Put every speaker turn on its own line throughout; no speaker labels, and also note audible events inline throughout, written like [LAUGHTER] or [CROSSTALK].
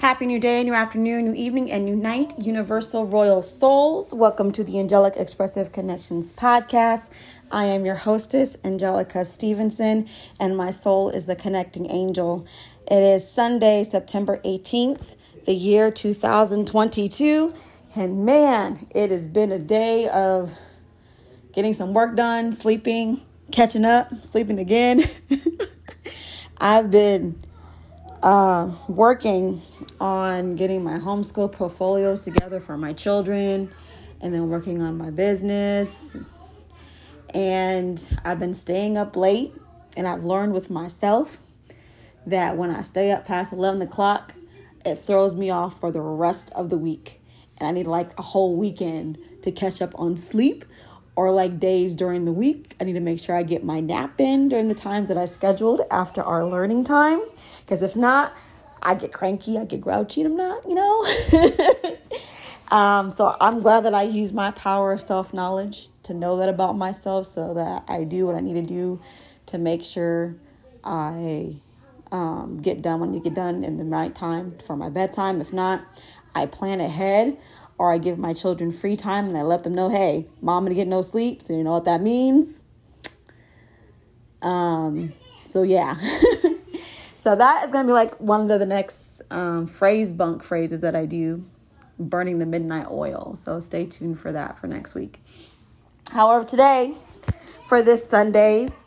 Happy new day, new afternoon, new evening, and new night, Universal Royal Souls. Welcome to the Angelic Expressive Connections podcast. I am your hostess, Angelica Stevenson, and my soul is the connecting angel. It is Sunday, September 18th, the year 2022. And man, it has been a day of getting some work done, sleeping, catching up, sleeping again. [LAUGHS] I've been uh, working on getting my homeschool portfolios together for my children and then working on my business. And I've been staying up late, and I've learned with myself that when I stay up past 11 o'clock, it throws me off for the rest of the week. And I need like a whole weekend to catch up on sleep or like days during the week. I need to make sure I get my nap in during the times that I scheduled after our learning time. Because if not, I get cranky, I get grouchy, and I'm not, you know. [LAUGHS] um, so I'm glad that I use my power of self knowledge to know that about myself so that I do what I need to do to make sure I um, get done when you get done in the right time for my bedtime. If not, I plan ahead or I give my children free time and I let them know, hey, mom gonna get no sleep. So you know what that means. Um, so yeah. [LAUGHS] so that is gonna be like one of the next um, phrase bunk phrases that I do, burning the midnight oil. So stay tuned for that for next week. However, today, for this Sundays,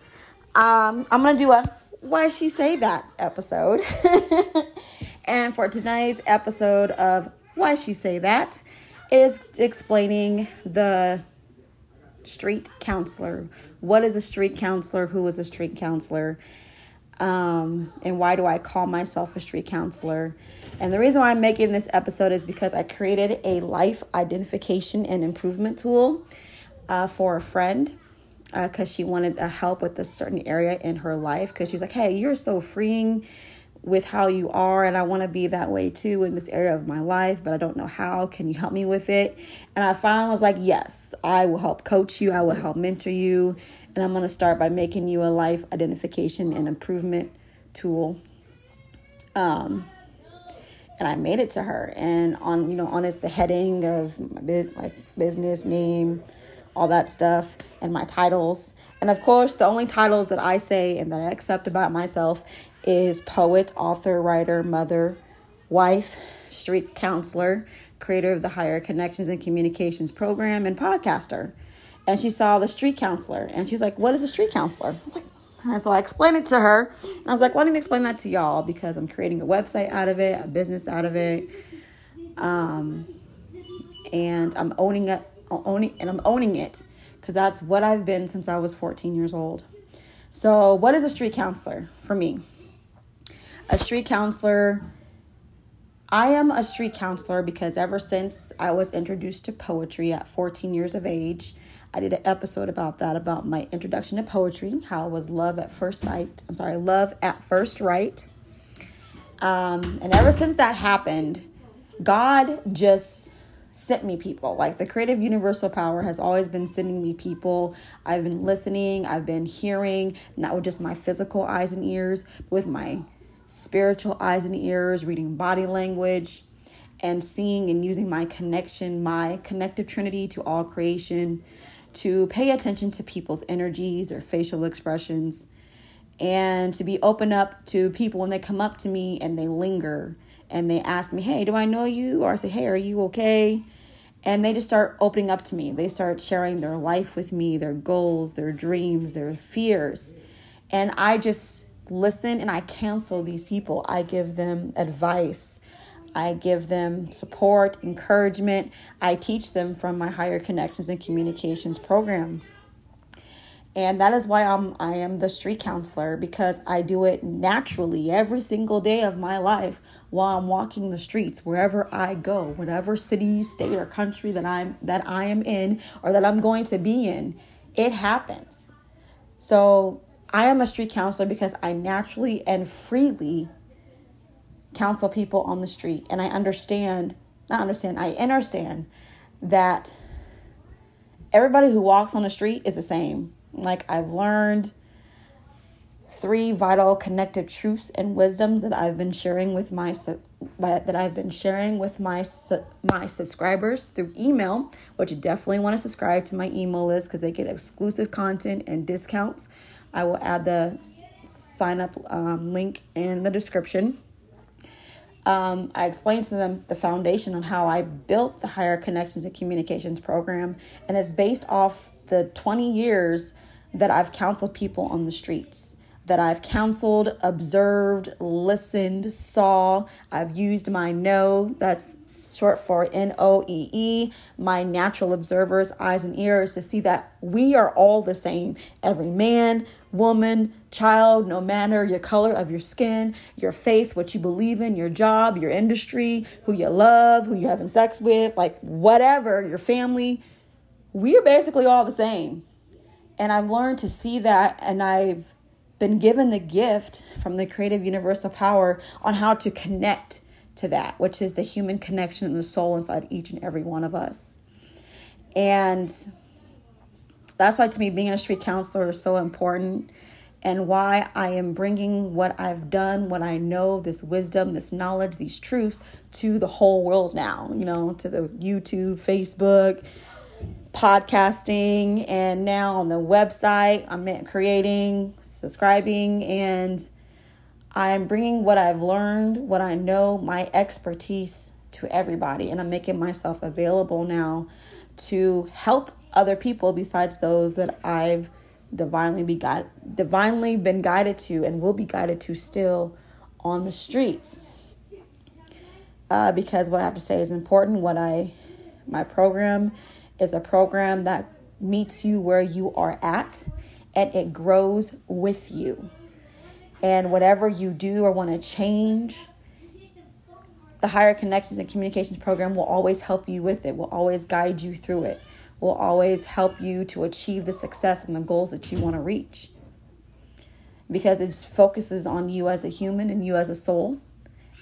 um, I'm gonna do a why she say that episode. [LAUGHS] and for tonight's episode of why she say that is explaining the street counselor. What is a street counselor? Who is a street counselor? Um, and why do I call myself a street counselor? And the reason why I'm making this episode is because I created a life identification and improvement tool uh, for a friend because uh, she wanted a help with a certain area in her life because she was like, hey, you're so freeing with how you are and I want to be that way too in this area of my life, but I don't know how. Can you help me with it? And I finally was like, yes, I will help coach you. I will help mentor you. And I'm going to start by making you a life identification and improvement tool. Um, and I made it to her and on, you know, on it's the heading of my like business name, all that stuff and my titles. And of course, the only titles that I say and that I accept about myself is poet, author, writer, mother, wife, street counselor, creator of the Higher Connections and Communications program, and podcaster. And she saw the street counselor and she was like, What is a street counselor? And so I explained it to her. And I was like, Why don't you explain that to y'all? Because I'm creating a website out of it, a business out of it. Um, and I'm owning it, owning, and I'm owning it because that's what I've been since I was 14 years old. So, what is a street counselor for me? A street counselor. I am a street counselor because ever since I was introduced to poetry at 14 years of age, I did an episode about that, about my introduction to poetry, how it was love at first sight. I'm sorry, love at first right. Um, and ever since that happened, God just sent me people. Like the creative universal power has always been sending me people. I've been listening, I've been hearing, not with just my physical eyes and ears, but with my spiritual eyes and ears, reading body language, and seeing and using my connection, my connective trinity to all creation, to pay attention to people's energies, their facial expressions, and to be open up to people when they come up to me and they linger and they ask me, Hey, do I know you? Or I say, Hey, are you okay? And they just start opening up to me. They start sharing their life with me, their goals, their dreams, their fears. And I just listen and I counsel these people. I give them advice. I give them support, encouragement. I teach them from my higher connections and communications program. And that is why I'm I am the street counselor because I do it naturally every single day of my life while I'm walking the streets wherever I go, whatever city, state or country that I'm that I am in or that I'm going to be in. It happens. So I am a street counselor because I naturally and freely counsel people on the street. And I understand, not understand, I understand that everybody who walks on the street is the same. Like I've learned three vital connective truths and wisdoms that I've been sharing with my that I've been sharing with my my subscribers through email, which you definitely want to subscribe to my email list because they get exclusive content and discounts. I will add the sign up um, link in the description. Um, I explained to them the foundation on how I built the Higher Connections and Communications program, and it's based off the 20 years that I've counseled people on the streets that I've counseled, observed, listened, saw. I've used my know, that's short for N O E E, my natural observers, eyes and ears, to see that we are all the same. Every man, woman, child, no matter your color of your skin, your faith, what you believe in, your job, your industry, who you love, who you're having sex with, like whatever, your family, we are basically all the same. And I've learned to see that and I've been given the gift from the creative universal power on how to connect to that, which is the human connection and the soul inside each and every one of us. And that's why, to me, being a street counselor is so important and why I am bringing what I've done, what I know, this wisdom, this knowledge, these truths to the whole world now, you know, to the YouTube, Facebook, podcasting and now on the website i'm creating subscribing and i'm bringing what i've learned what i know my expertise to everybody. And i'm making myself available now to help other people besides those that i've divinely be guide, divinely been guided to and will be guided to still on the streets. Uh, because what i have to say is important what i my program is a program that meets you where you are at and it grows with you. And whatever you do or want to change, the Higher Connections and Communications program will always help you with it, will always guide you through it, will always help you to achieve the success and the goals that you want to reach. Because it focuses on you as a human and you as a soul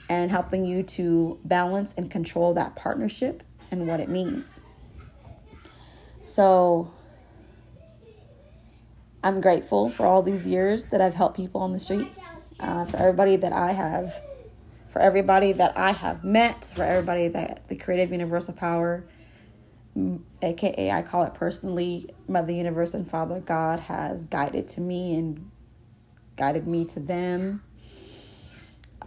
and helping you to balance and control that partnership and what it means. So I'm grateful for all these years that I've helped people on the streets, uh, for everybody that I have, for everybody that I have met, for everybody that the Creative Universal Power, aka I call it personally, Mother Universe and Father God has guided to me and guided me to them.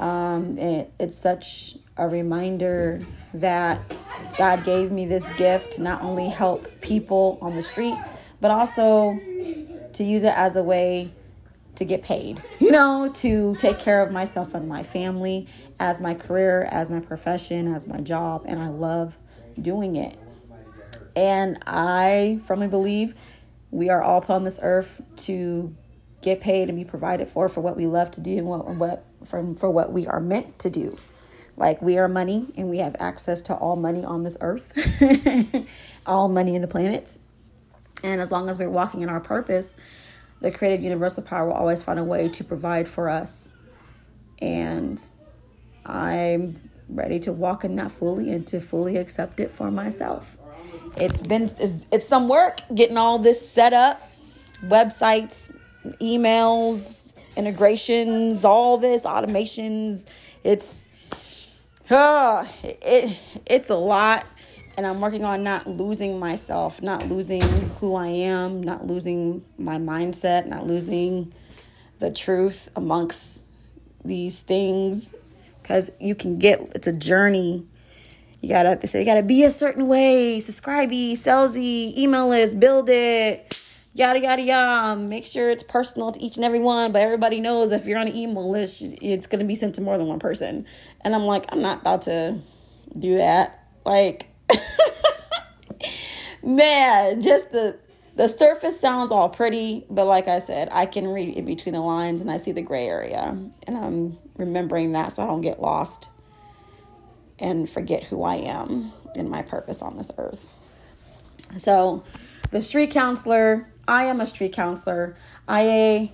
Um, it, it's such a reminder that God gave me this gift to not only help people on the street, but also to use it as a way to get paid, [LAUGHS] you know, to take care of myself and my family as my career, as my profession, as my job. And I love doing it. And I firmly believe we are all upon this earth to get paid and be provided for for what we love to do and what, what for, for what we are meant to do. Like we are money and we have access to all money on this earth, [LAUGHS] all money in the planet. And as long as we're walking in our purpose, the creative universal power will always find a way to provide for us. And I'm ready to walk in that fully and to fully accept it for myself. It's been it's, it's some work getting all this set up, websites, emails, integrations, all this automations. It's uh, it it's a lot and I'm working on not losing myself, not losing who I am, not losing my mindset, not losing the truth amongst these things cuz you can get it's a journey. You gotta they say you gotta be a certain way, subscribe, salesy, email list, build it yada yada yada. Um, make sure it's personal to each and every one, but everybody knows if you're on an email list, it's gonna be sent to more than one person. And I'm like, I'm not about to do that. Like, [LAUGHS] man, just the the surface sounds all pretty, but like I said, I can read in between the lines and I see the gray area, and I'm remembering that so I don't get lost and forget who I am and my purpose on this earth. So, the street counselor I am a street counselor. I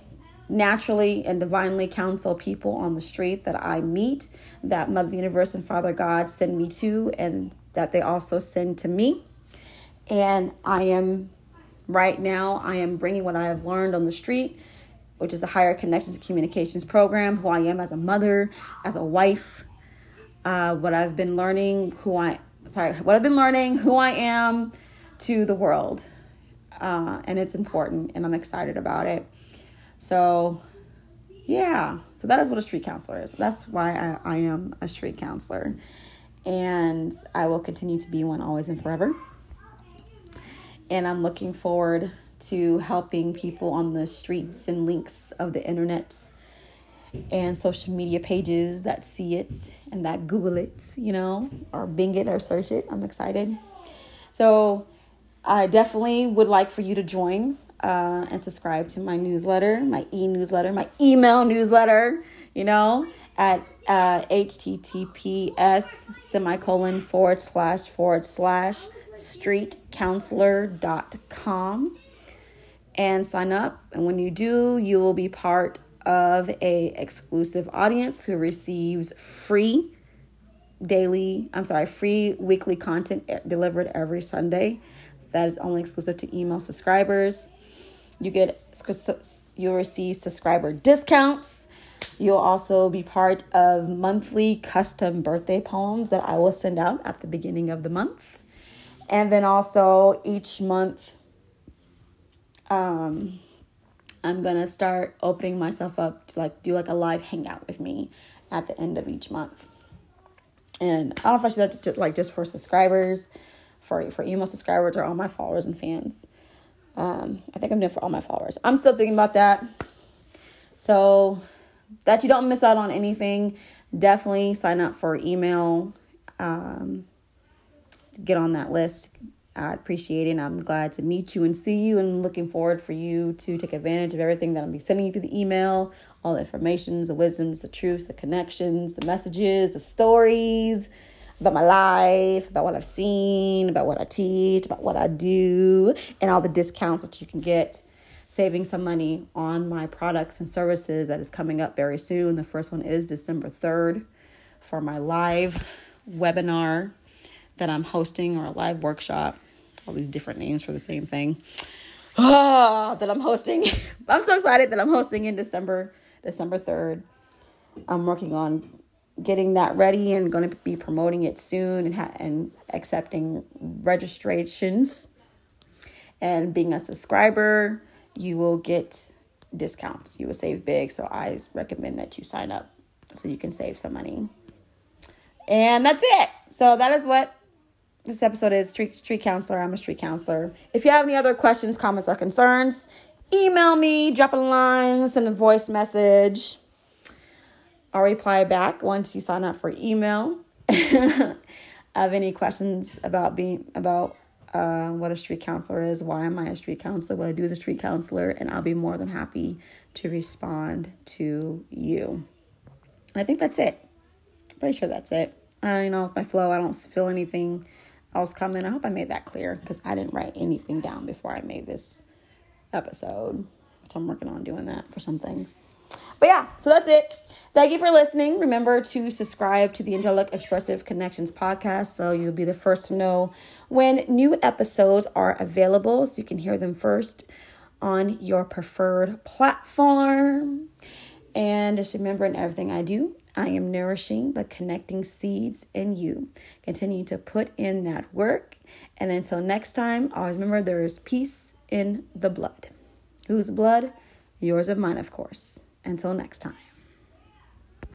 naturally and divinely counsel people on the street that I meet, that Mother Universe and Father God send me to, and that they also send to me. And I am right now, I am bringing what I have learned on the street which is the Higher Connections and Communications program, who I am as a mother, as a wife, uh, what I've been learning, who I sorry, what I've been learning, who I am to the world. Uh, and it's important, and I'm excited about it. So, yeah, so that is what a street counselor is. That's why I, I am a street counselor. And I will continue to be one always and forever. And I'm looking forward to helping people on the streets and links of the internet and social media pages that see it and that Google it, you know, or Bing it or search it. I'm excited. So I definitely would like for you to join uh, and subscribe to my newsletter, my e newsletter, my email newsletter, you know, at uh, https semicolon forward slash forward slash streetcounselor.com and sign up. And when you do, you will be part of a exclusive audience who receives free daily, I'm sorry, free weekly content delivered every Sunday. That is only exclusive to email subscribers. You get you'll receive subscriber discounts. You'll also be part of monthly custom birthday poems that I will send out at the beginning of the month. And then also each month um I'm gonna start opening myself up to like do like a live hangout with me at the end of each month. And I don't know if I should to, like just for subscribers, for for email subscribers, or all my followers and fans. Um, I think I'm doing for all my followers. I'm still thinking about that. So that you don't miss out on anything, definitely sign up for email. Um, get on that list. I appreciate it. I'm glad to meet you and see you and looking forward for you to take advantage of everything that I'll be sending you through the email, all the informations, the wisdoms, the truths, the connections, the messages, the stories about my life, about what I've seen, about what I teach, about what I do, and all the discounts that you can get saving some money on my products and services that is coming up very soon. The first one is December 3rd for my live webinar that I'm hosting or a live workshop all these different names for the same thing. Oh, that I'm hosting. [LAUGHS] I'm so excited that I'm hosting in December, December 3rd. I'm working on getting that ready and going to be promoting it soon and ha- and accepting registrations. And being a subscriber, you will get discounts. You will save big, so I recommend that you sign up so you can save some money. And that's it. So that is what this episode is street street counselor. I'm a street counselor. If you have any other questions, comments, or concerns, email me, drop a line, send a voice message. I'll reply back once you sign up for email. [LAUGHS] have any questions about being about uh, what a street counselor is, why am I a street counselor, what I do as a street counselor, and I'll be more than happy to respond to you. And I think that's it. Pretty sure that's it. I know if my flow, I don't feel anything else coming. I hope I made that clear because I didn't write anything down before I made this episode. So I'm working on doing that for some things. But yeah, so that's it. Thank you for listening. Remember to subscribe to the Angelic Expressive Connections podcast so you'll be the first to know when new episodes are available so you can hear them first on your preferred platform. And just remember in everything I do, I am nourishing the connecting seeds in you. Continue to put in that work. And until next time, always remember there is peace in the blood. Whose blood? Yours and mine, of course. Until next time.